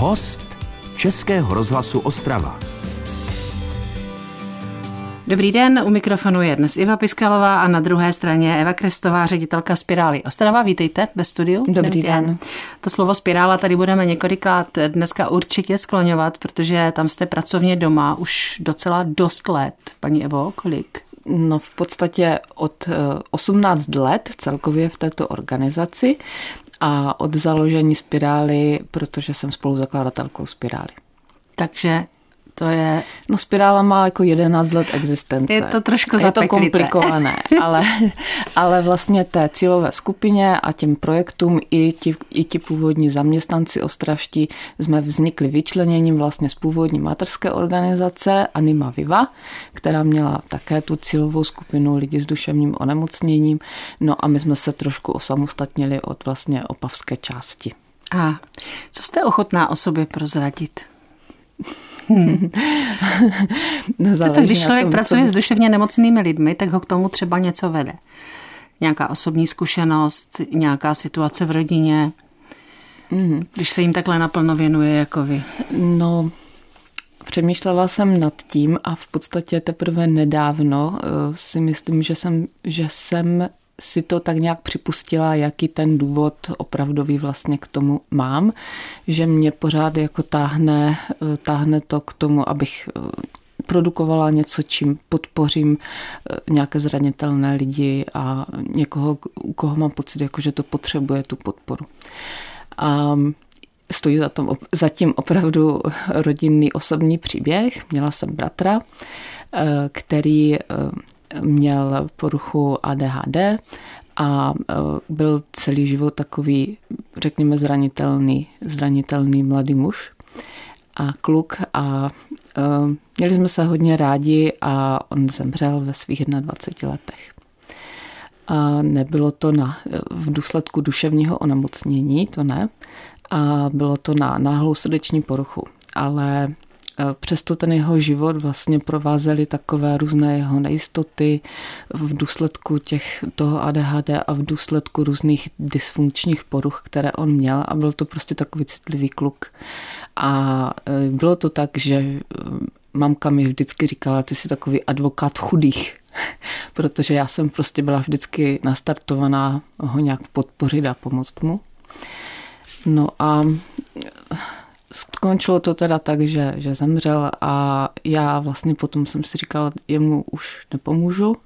Host Českého rozhlasu Ostrava. Dobrý den, u mikrofonu je dnes Iva Piskalová a na druhé straně Eva Krestová, ředitelka Spirály Ostrava. Vítejte ve studiu. Dobrý, Dobrý den. den. To slovo spirála tady budeme několikrát dneska určitě skloňovat, protože tam jste pracovně doma už docela dost let. Paní Evo, kolik? No v podstatě od 18 eh, let celkově v této organizaci a od založení spirály, protože jsem spoluzakladatelkou spirály. Takže to je... No spirála má jako 11 let existence. Je to trošku Je to komplikované, ale, ale vlastně té cílové skupině a těm projektům i ti, i ti původní zaměstnanci ostravští jsme vznikli vyčleněním vlastně z původní materské organizace Anima Viva, která měla také tu cílovou skupinu lidi s duševním onemocněním. No a my jsme se trošku osamostatnili od vlastně opavské části. A co jste ochotná o sobě prozradit? to, co, když člověk tom, pracuje co... s duševně nemocnými lidmi, tak ho k tomu třeba něco vede. Nějaká osobní zkušenost, nějaká situace v rodině, mm. když se jim takhle naplno věnuje jako vy. No, Přemýšlela jsem nad tím a v podstatě teprve nedávno uh, si myslím, že jsem, že jsem si to tak nějak připustila, jaký ten důvod opravdový vlastně k tomu mám, že mě pořád jako táhne, eh, táhne to k tomu, abych eh, produkovala něco, čím podpořím eh, nějaké zranitelné lidi a někoho, u koho mám pocit, jako že to potřebuje tu podporu. A stojí za, tom, za tím opravdu rodinný osobní příběh. Měla jsem bratra, který měl poruchu ADHD a e, byl celý život takový, řekněme, zranitelný, zranitelný mladý muž a kluk a e, měli jsme se hodně rádi a on zemřel ve svých 21 letech. A nebylo to na, v důsledku duševního onemocnění, to ne, a bylo to na náhlou srdeční poruchu. Ale Přesto ten jeho život vlastně provázely takové různé jeho nejistoty v důsledku těch toho ADHD a v důsledku různých dysfunkčních poruch, které on měl a byl to prostě takový citlivý kluk. A e, bylo to tak, že e, mamka mi vždycky říkala, ty jsi takový advokát chudých, protože já jsem prostě byla vždycky nastartovaná ho nějak podpořit a pomoct mu. No a Skončilo to teda tak, že, že zemřel a já vlastně potom jsem si říkala, jemu už nepomůžu,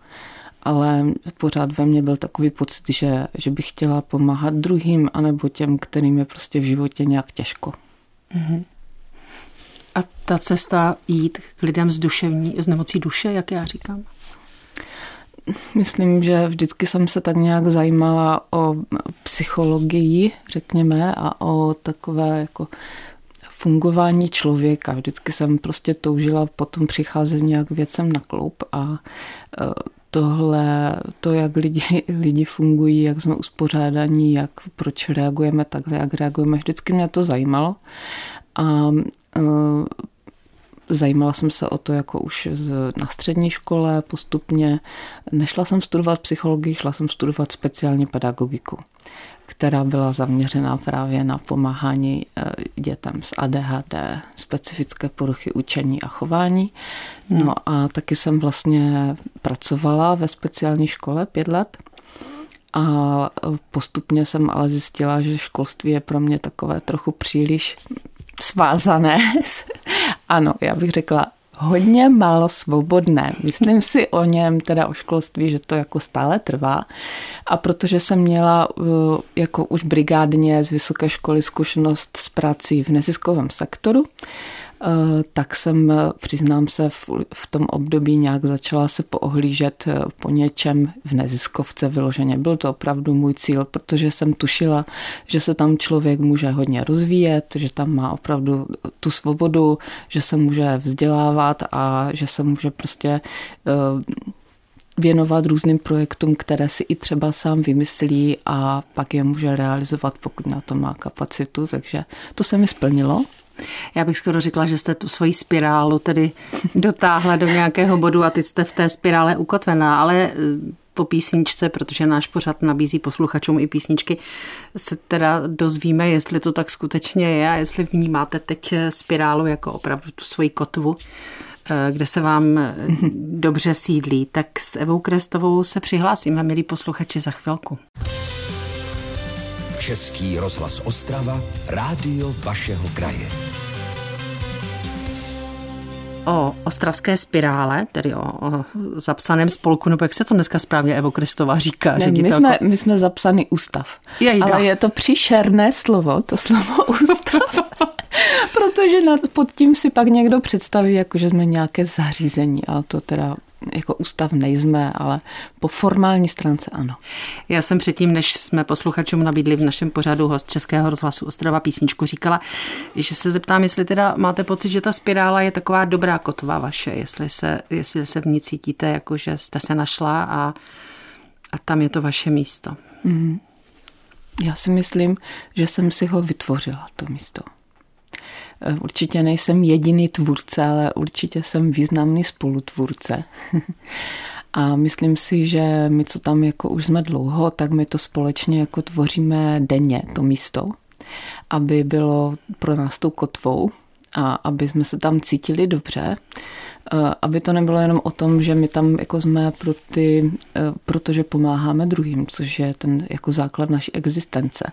ale pořád ve mně byl takový pocit, že, že bych chtěla pomáhat druhým, anebo těm, kterým je prostě v životě nějak těžko. Mm-hmm. A ta cesta jít k lidem s duševní, s nemocí duše, jak já říkám? Myslím, že vždycky jsem se tak nějak zajímala o psychologii, řekněme, a o takové jako fungování člověka. Vždycky jsem prostě toužila potom přicházet nějak věcem na klub a e, tohle, to, jak lidi, lidi fungují, jak jsme uspořádaní, jak proč reagujeme takhle, jak reagujeme, vždycky mě to zajímalo. A uh, Zajímala jsem se o to jako už na střední škole postupně. Nešla jsem studovat psychologii, šla jsem studovat speciálně pedagogiku která byla zaměřená právě na pomáhání eh, dětem s ADHD, specifické poruchy učení a chování. Hmm. No a taky jsem vlastně pracovala ve speciální škole pět let. A postupně jsem ale zjistila, že školství je pro mě takové trochu příliš svázané. ano, já bych řekla hodně málo svobodné. Myslím si o něm, teda o školství, že to jako stále trvá. A protože jsem měla uh, jako už brigádně z vysoké školy zkušenost s prací v neziskovém sektoru, tak jsem, eh, přiznám se, v, v tom období nějak začala se poohlížet eh, po něčem v neziskovce vyloženě. Byl to opravdu můj cíl, protože jsem tušila, že se tam člověk může hodně rozvíjet, že tam má opravdu tu svobodu, že se může vzdělávat a že se může prostě věnovat různým projektům, které si i třeba sám vymyslí a pak je může realizovat, pokud na to má kapacitu. Takže to se mi splnilo. Já bych skoro řekla, že jste tu svoji spirálu tedy dotáhla do nějakého bodu a teď jste v té spirále ukotvená, ale eh, po písničce, protože náš pořad nabízí posluchačům i písničky, se teda dozvíme, jestli to tak skutečně je a jestli vnímáte teď spirálu jako opravdu tu svoji kotvu, eh, kde se vám dobře sídlí. Tak s Evou Krestovou se přihlásíme, milí posluchači, za chvilku. Český rozhlas Ostrava, rádio vašeho kraje o ostravské spirále, tedy o, o zapsaném spolku, nebo jak se to dneska správně Evo Kristová říká? Ne, my, jsme, my jsme zapsaný ústav. Jejda. Ale je to příšerné slovo, to slovo ústav. Protože nad, pod tím si pak někdo představí, jako že jsme nějaké zařízení, ale to teda jako ústav nejsme, ale po formální stránce ano. Já jsem předtím, než jsme posluchačům nabídli v našem pořadu host Českého rozhlasu Ostrava písničku, říkala, že se zeptám, jestli teda máte pocit, že ta spirála je taková dobrá kotva vaše, jestli se, jestli se v ní cítíte, jako že jste se našla a, a tam je to vaše místo. Mm. Já si myslím, že jsem si ho vytvořila, to místo. Eh, určitě nejsem jediný tvůrce, ale určitě jsem významný spolutvůrce. A myslím si, že my, co tam jako už jsme dlouho, tak my to společně jako tvoříme denně, to místo, aby bylo pro nás tou kotvou a aby jsme se tam cítili dobře, eh, aby to nebylo jenom o tom, že my tam jako jsme pro ty, eh, protože pomáháme druhým, což je ten jako základ naší existence,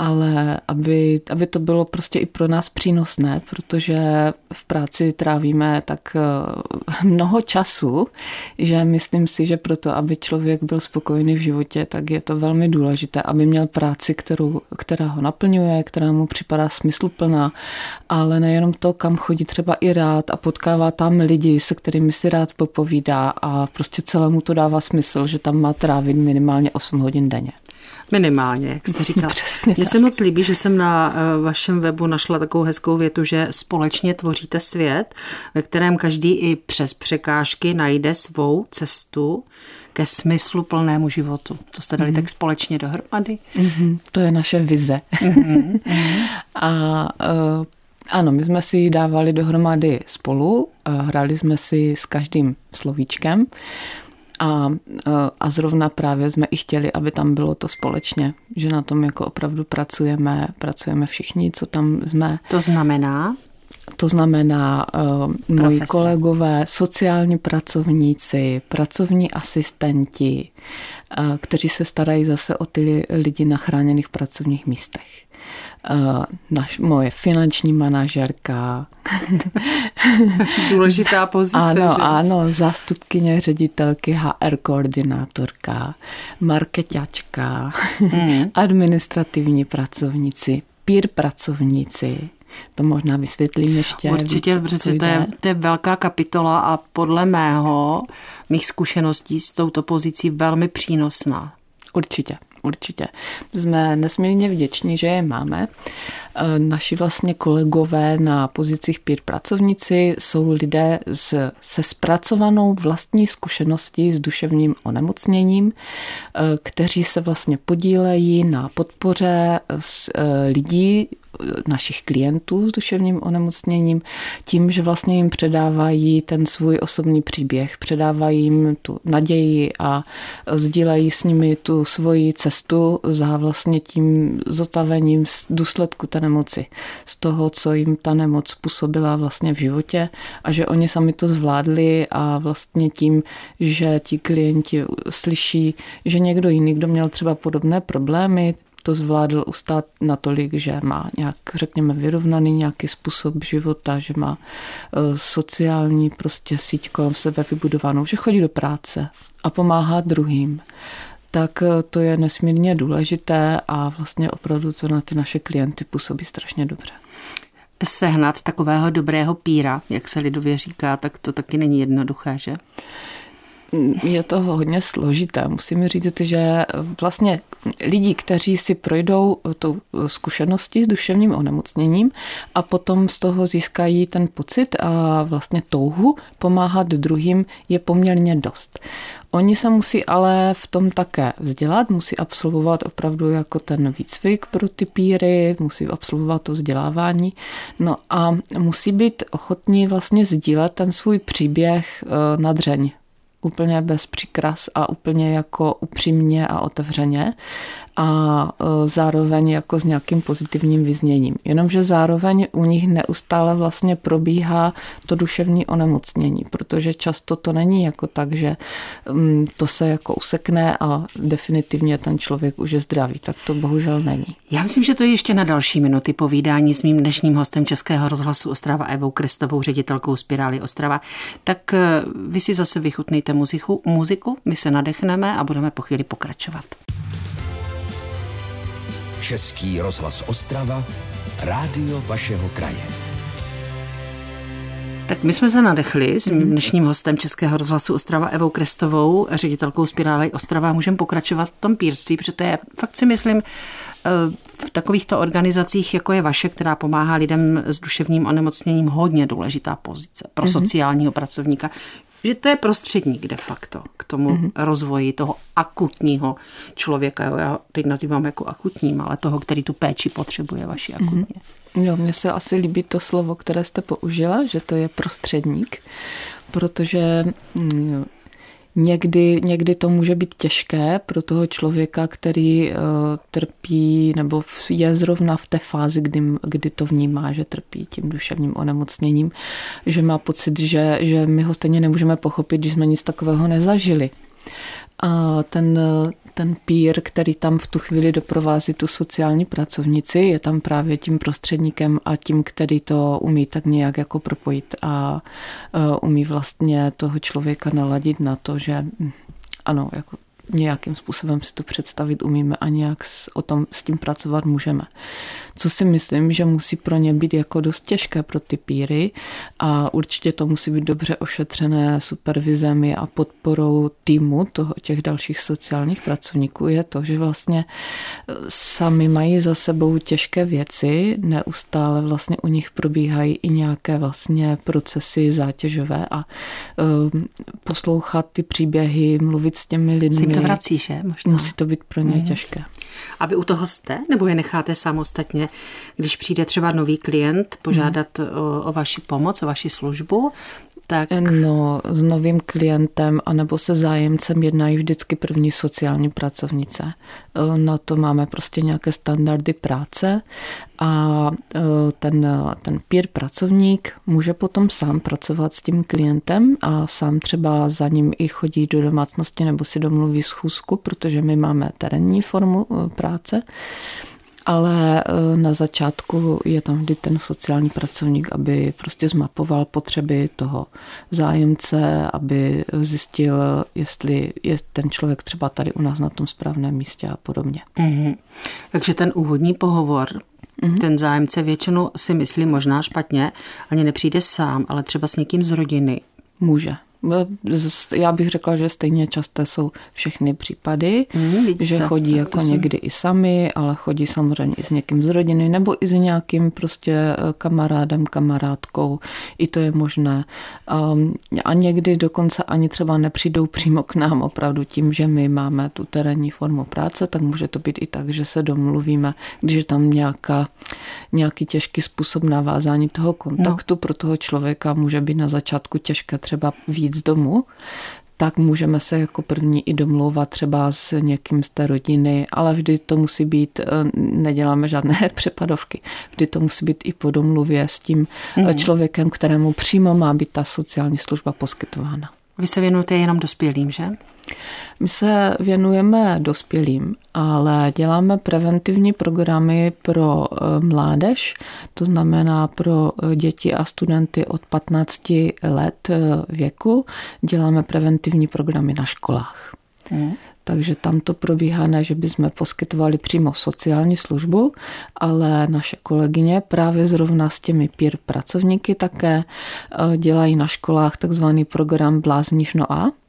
ale aby, aby to bylo prostě i pro nás přínosné, protože v práci trávíme tak eh, mnoho času, že myslím si, že proto, aby člověk byl spokojený v životě, tak je to velmi důležité, aby měl práci, kterou, která ho naplňuje, která mu připadá smysluplná, ale nejenom to, kam chodí třeba i rád a potkává tam lidi, se kterými si rád popovídá a prostě celému to dává smysl, že tam má trávit minimálně 8 hodin denně. Minimálně, jak jste říkala. Přesně Mně se moc líbí, že jsem na eh, vašem webu našla takovou hezkou větu, že společně tvoříte svět, ve kterém každý i přes překážky najde svou cestu ke smyslu plnému životu. To jste dali mm. tak společně dohromady. Mm-hmm. To je naše vize. Mm-hmm. A uh, ano, my jsme si ji dávali dohromady spolu, hráli jsme si s každým slovíčkem a, a zrovna právě jsme i chtěli, aby tam bylo to společně, že na tom jako opravdu pracujeme, pracujeme všichni, co tam jsme. To znamená? To znamená uh, moji kolegové, sociální pracovníci, pracovní asistenti, uh, kteří se starají zase o ty lidi na chráněných pracovních místech. Uh, naš, moje finanční manažerka. Důležitá pozice. Ano, že? ano, zástupkyně ředitelky, HR koordinátorka, marketačka, mm. administrativní pracovníci, peer pracovníci. To možná vysvětlím ještě. Určitě, víc, protože to je, to je velká kapitola a podle mého, mých zkušeností s touto pozicí velmi přínosná. Určitě určitě. Jsme nesmírně vděční, že je máme. E, naši vlastně kolegové na pozicích pět pracovníci jsou lidé s, se zpracovanou vlastní zkušeností s duševním onemocněním, e, kteří se vlastně podílejí na podpoře e, lidí našich klientů s duševním onemocněním tím, že vlastně jim předávají ten svůj osobní příběh, předávají jim tu naději a sdílejí s nimi tu svoji cestu za vlastně tím zotavením z důsledku té nemoci, z toho, co jim ta nemoc způsobila vlastně v životě a že oni sami to zvládli a vlastně tím, že ti klienti slyší, že někdo jiný, kdo měl třeba podobné problémy, to zvládl ustát natolik, že má nějak, řekněme, vyrovnaný nějaký způsob života, že má e, sociální prostě síť kolem sebe vybudovanou, že chodí do práce a pomáhá druhým tak e, to je nesmírně důležité a vlastně opravdu to na ty naše klienty působí strašně dobře. Sehnat takového dobrého píra, jak se lidově říká, tak to taky není jednoduché, že? Je to hodně složité. Musím říct, že vlastně lidi, kteří si projdou tou zkušeností s duševním onemocněním a potom z toho získají ten pocit a vlastně touhu pomáhat druhým, je poměrně dost. Oni se musí ale v tom také vzdělat, musí absolvovat opravdu jako ten výcvik pro ty píry, musí absolvovat to vzdělávání, no a musí být ochotní vlastně sdílet ten svůj příběh eh, na dřeň úplně bez přikras a úplně jako upřímně a otevřeně a e, zároveň jako s nějakým pozitivním vyzněním. Jenomže zároveň u nich neustále vlastně probíhá to duševní onemocnění, protože často to není jako tak, že mm, to se jako usekne a definitivně ten člověk už je zdravý. Tak to bohužel není. Já myslím, že to je ještě na další minuty povídání s mým dnešním hostem Českého rozhlasu Ostrava Evou Kristovou, ředitelkou Spirály Ostrava. Tak e, vy si zase vychutnejte muziku, muziku, my se nadechneme a budeme po chvíli pokračovat. Český rozhlas Ostrava, rádio vašeho kraje. Tak my jsme se nadechli s mým dnešním hostem Českého rozhlasu Ostrava Evou Krestovou, ředitelkou Spirály Ostrava. Můžeme pokračovat v tom pírství, protože to je, fakt si myslím, eh, v takovýchto organizacích, jako je vaše, která pomáhá lidem s duševním onemocněním, hodně důležitá pozice pro mm-hmm. sociálního pracovníka že to je prostředník de facto k tomu mm-hmm. rozvoji toho akutního člověka. Jo, já teď nazývám jako akutním, ale toho, který tu péči potřebuje vaši mhm. akutně. Mm-hmm. Jo, mně se asi líbí to slovo, které jste použila, že to je prostředník, protože mm, Někdy, někdy to může být těžké pro toho člověka, který uh, trpí nebo je zrovna v té fázi, kdy, kdy to vnímá, že trpí tím duševním onemocněním, že má pocit, že, že my ho stejně nemůžeme pochopit, když jsme nic takového nezažili. A ten, ten pír, který tam v tu chvíli doprovází tu sociální pracovnici, je tam právě tím prostředníkem a tím, který to umí tak nějak jako propojit a e, umí vlastně toho člověka naladit na to, že hm, ano, jako nějakým způsobem si to představit umíme a nějak s, o tom s tím pracovat můžeme. Co si myslím, že musí pro ně být jako dost těžké pro ty píry a určitě to musí být dobře ošetřené supervizemi a podporou týmu toho, těch dalších sociálních pracovníků, je to, že vlastně e, sami mají za sebou těžké věci, neustále vlastně u nich probíhají i nějaké vlastně procesy zátěžové a uh, poslouchat ty příběhy, mluvit s těmi lidmi, to vrací, že? Možná. Musí to být pro ně mm. těžké. A vy u toho jste? Nebo je necháte samostatně, když přijde třeba nový klient požádat mm. o, o vaši pomoc, o vaši službu? Tak... No, s novým klientem anebo se zájemcem jednají vždycky první sociální pracovnice. E, na to máme prostě nějaké standardy práce a e, ten, ten peer pracovník může potom sám pracovat s tím klientem a sám třeba za ním i chodí do domácnosti nebo si domluví schůzku, protože my máme terénní formu e, práce ale e, na začátku je tam vždy ten sociální pracovník, aby prostě zmapoval potřeby toho zájemce, aby zjistil, jestli je ten člověk třeba tady u nás na tom správném místě a podobně. Mm-hmm. Takže ten úvodní pohovor Mm-hmm. Ten zájemce většinou si myslí možná špatně, ani nepřijde sám, ale třeba s někým z rodiny. Může. Já bych řekla, že stejně časté jsou všechny případy, mm, že chodí jako jsem... někdy i sami, ale chodí samozřejmě i s někým z rodiny nebo i s nějakým prostě eh, kamarádem, kamarádkou. I to je možné. Um, a někdy dokonce ani třeba nepřijdou přímo k nám opravdu tím, že my máme tu terénní formu práce, tak může to být i tak, že se domluvíme, když je tam nějaká, nějaký těžký způsob navázání toho kontaktu no. pro toho člověka, může být na začátku těžké třeba víc z domu, tak můžeme se jako první i domlouvat třeba s někým z té rodiny, ale vždy to musí být, eh, neděláme žádné přepadovky, vždy to musí být i po domluvě s tím mm. člověkem, kterému přímo má být ta sociální služba poskytována. Vy se věnujete jenom dospělým, že? My se věnujeme dospělým, ale děláme preventivní programy pro eh, mládež, to znamená pro eh, děti a studenty od 15 let eh, věku. Děláme preventivní programy na školách. Hmm. Takže tam to probíhá ne, že bychom poskytovali přímo sociální službu, ale naše kolegyně právě zrovna s těmi peer pracovníky také dělají na školách takzvaný program Blázníš no a, Eh,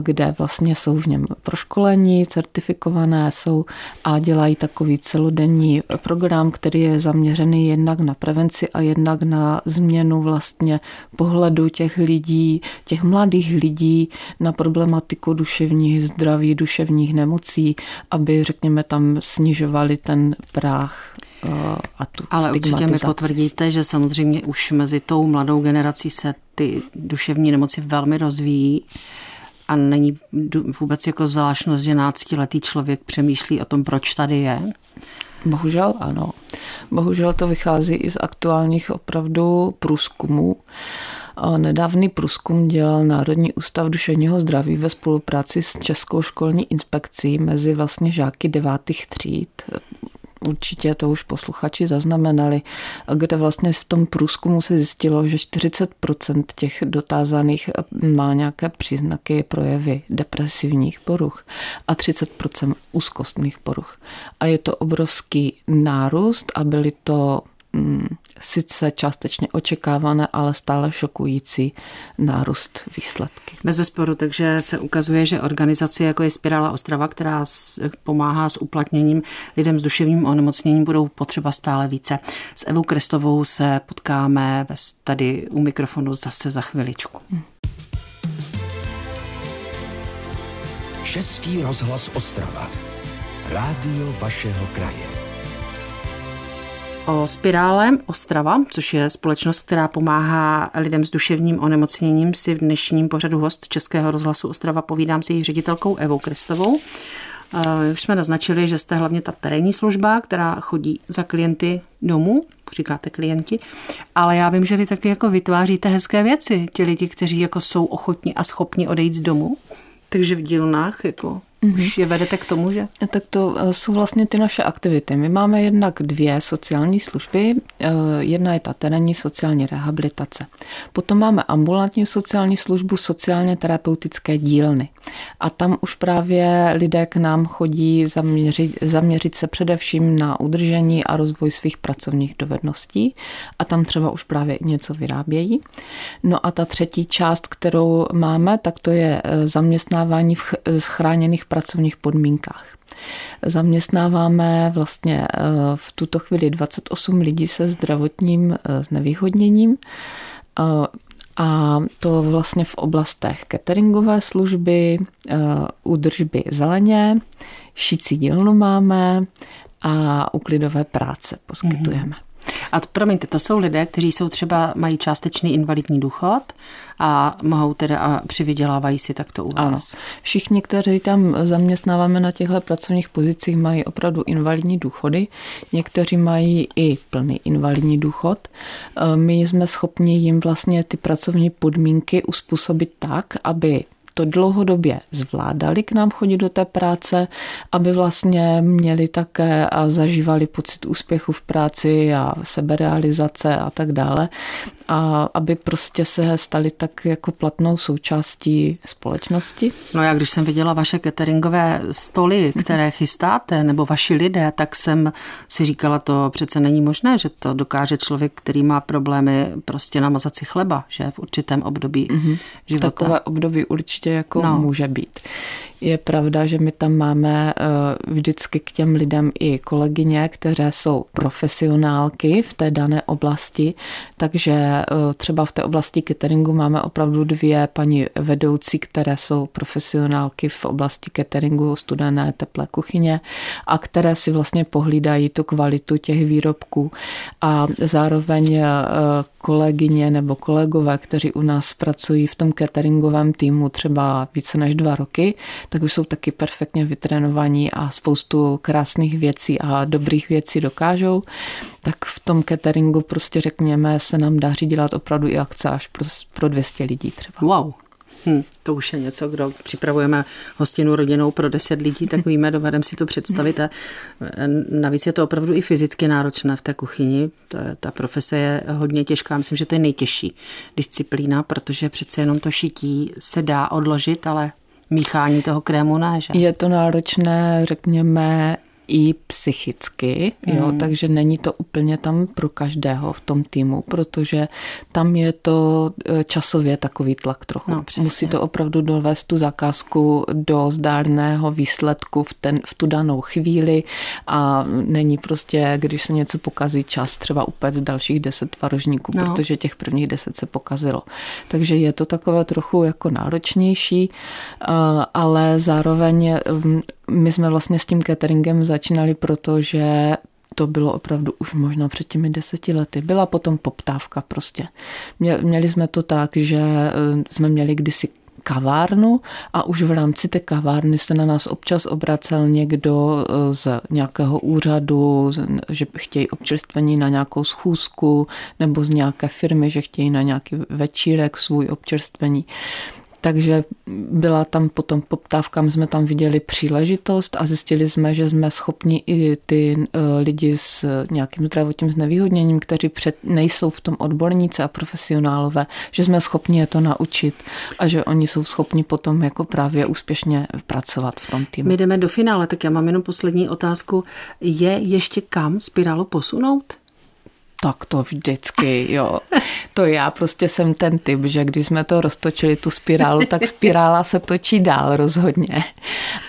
kde vlastně jsou v něm proškolení, certifikované jsou a dělají takový celodenní program, který je zaměřený jednak na prevenci a jednak na změnu vlastně pohledu těch lidí, těch mladých lidí na problematiku duševních zdraví, duševních nemocí, aby řekněme tam snižovali ten práh eh, a tu Ale určitě mi potvrdíte, že samozřejmě už mezi tou mladou generací se ty duševní nemoci velmi rozvíjí a není vůbec jako zvláštnost, že náctiletý člověk přemýšlí o tom, proč tady je? Bohužel ano. Bohužel to vychází i z aktuálních opravdu průzkumů. Nedávný průzkum dělal Národní ústav duševního zdraví ve spolupráci s Českou školní inspekcí mezi vlastně žáky devátých tříd určitě to už posluchači zaznamenali, kde vlastně v tom průzkumu se zjistilo, že 40% těch dotázaných má nějaké příznaky, projevy depresivních poruch a 30% úzkostných poruch. A je to obrovský nárůst a byly to sice částečně očekávané, ale stále šokující nárůst výsledky. Bez zesporu, takže se ukazuje, že organizace jako je Spirála Ostrava, která pomáhá s uplatněním lidem s duševním onemocněním, budou potřeba stále více. S Evou Krestovou se potkáme tady u mikrofonu zase za chviličku. Český rozhlas Ostrava. Rádio vašeho kraje. O Spirále Ostrava, což je společnost, která pomáhá lidem s duševním onemocněním, si v dnešním pořadu host Českého rozhlasu Ostrava povídám s její ředitelkou Evou Kristovou. Už jsme naznačili, že jste hlavně ta terénní služba, která chodí za klienty domů, říkáte klienti, ale já vím, že vy taky jako vytváříte hezké věci, ti lidi, kteří jako jsou ochotní a schopni odejít z domu, takže v dílnách jako Mm-hmm. Už je vedete k tomu, že? Tak to eh, jsou vlastně ty naše aktivity. My máme jednak dvě sociální služby. Eh, jedna je ta terénní sociální rehabilitace. Potom máme ambulantní sociální službu sociálně terapeutické dílny. A tam už právě lidé k nám chodí zaměřit, zaměřit se především na udržení a rozvoj svých pracovních dovedností a tam třeba už právě něco vyrábějí. No a ta třetí část, kterou máme, tak to je zaměstnávání v chráněných pracovních podmínkách. Zaměstnáváme vlastně eh, v tuto chvíli 28 lidí se zdravotním eh, znevýhodněním a to vlastně v oblastech cateringové služby, údržby zeleně, šicí dílnu máme a uklidové práce poskytujeme. Mm-hmm. A promiňte, to jsou lidé, kteří jsou třeba, mají částečný invalidní důchod a mohou teda a přivydělávají si takto u vás. Ano. Všichni, kteří tam zaměstnáváme na těchto pracovních pozicích, mají opravdu invalidní důchody. Někteří mají i plný invalidní důchod. E, my jsme schopni jim vlastně ty pracovní podmínky uspůsobit tak, aby to dlouhodobě zvládali k nám chodit do té práce, aby vlastně měli také a zažívali pocit úspěchu v práci a seberealizace a tak dále. A aby prostě se stali tak jako platnou součástí společnosti. No já když jsem viděla vaše cateringové stoly, které chystáte, nebo vaši lidé, tak jsem si říkala, to přece není možné, že to dokáže člověk, který má problémy prostě namazat si chleba, že v určitém období mm-hmm. života. Takové období určitě prostě jako no. může být. Je pravda, že my tam máme eh, vždycky k těm lidem i kolegyně, které jsou profesionálky v té dané oblasti, takže eh, třeba v té oblasti cateringu máme opravdu dvě paní vedoucí, které jsou profesionálky v oblasti cateringu, studené, teplé kuchyně a které si vlastně pohlídají tu kvalitu těch výrobků. A zároveň eh, kolegyně nebo kolegové, kteří u nás pracují v tom cateringovém týmu třeba více než dva roky, tak už jsou taky perfektně vytrénovaní a spoustu krásných věcí a dobrých věcí dokážou, tak v tom cateringu prostě řekněme se nám daří dělat opravdu i akce až pro, pro 200 lidí třeba. Wow, Hm, to už je něco, kdo připravujeme hostinu rodinou pro 10 lidí, tak víme, dovedeme si to představit. A navíc je to opravdu i fyzicky náročné v té kuchyni. Je, ta profese je hodně těžká. Myslím, že to je nejtěžší disciplína, protože přece jenom to šití se dá odložit, ale míchání toho krému ne, že? Je to náročné, řekněme, i psychicky, mm. jo, hmm. takže není to úplně tam pro každého v tom týmu, protože tam je to e, časově takový tlak trochu. No, Musí to opravdu dovést tu zakázku do zdárného výsledku v, ten, v tu danou chvíli a není prostě, když se něco pokazí, čas třeba upec dalších deset tvarožníků, no. protože těch prvních deset se pokazilo. Takže je to takové trochu jako náročnější, e, ale zároveň my jsme vlastně s tím cateringem začínali, protože to bylo opravdu už možná před těmi deseti lety. Byla potom poptávka prostě. Měli jsme to tak, že eh, jsme měli kdysi kavárnu a už v rámci té kavárny se na nás občas obracel někdo eh, z nějakého úřadu, že chtějí občerstvení na nějakou schůzku nebo z nějaké firmy, že chtějí na nějaký večírek svůj občerstvení. Takže byla tam potom poptávka, my jsme tam viděli příležitost a zjistili jsme, že jsme schopni i ty eh, lidi s nějakým zdravotním znevýhodněním, kteří před, nejsou v tom odborníci a profesionálové, že jsme schopni je to naučit a že oni jsou schopni potom jako právě úspěšně pracovat v tom týmu. My jdeme do finále, tak já mám jenom poslední otázku. Je ještě kam spirálu posunout? Tak to vždycky, jo. To já prostě jsem ten typ, že když jsme to roztočili, tu spirálu, tak spirála se točí dál rozhodně.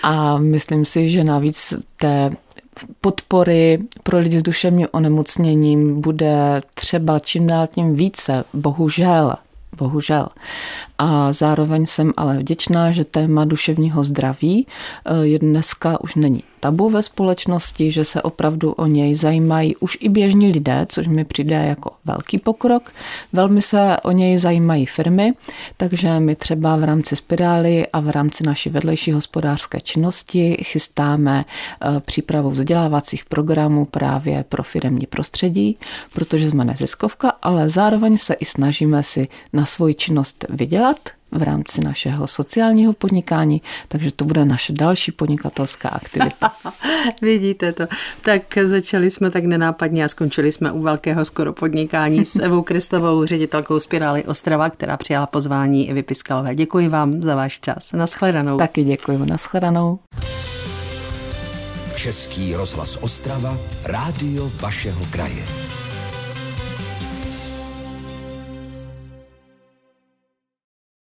A myslím si, že navíc té podpory pro lidi s duševním onemocněním bude třeba čím dál tím více, bohužel bohužel. A zároveň jsem ale vděčná, že téma duševního zdraví eh, je dneska už není tabu ve společnosti, že se opravdu o něj zajímají už i běžní lidé, což mi přijde jako velký pokrok. Velmi se o něj zajímají firmy, takže my třeba v rámci spirály a v rámci naší vedlejší hospodářské činnosti chystáme eh, přípravu vzdělávacích programů právě pro firmní prostředí, protože jsme neziskovka, ale zároveň se i snažíme si na svoji činnost vydělat v rámci našeho sociálního podnikání, takže to bude naše další podnikatelská aktivita. Vidíte to. Tak začali jsme tak nenápadně a skončili jsme u velkého skoro podnikání s Evou Kristovou, ředitelkou Spirály Ostrava, která přijala pozvání i vypiskalové. Děkuji vám za váš čas. Naschledanou. Taky děkuji. Naschledanou. Český rozhlas Ostrava, rádio vašeho kraje.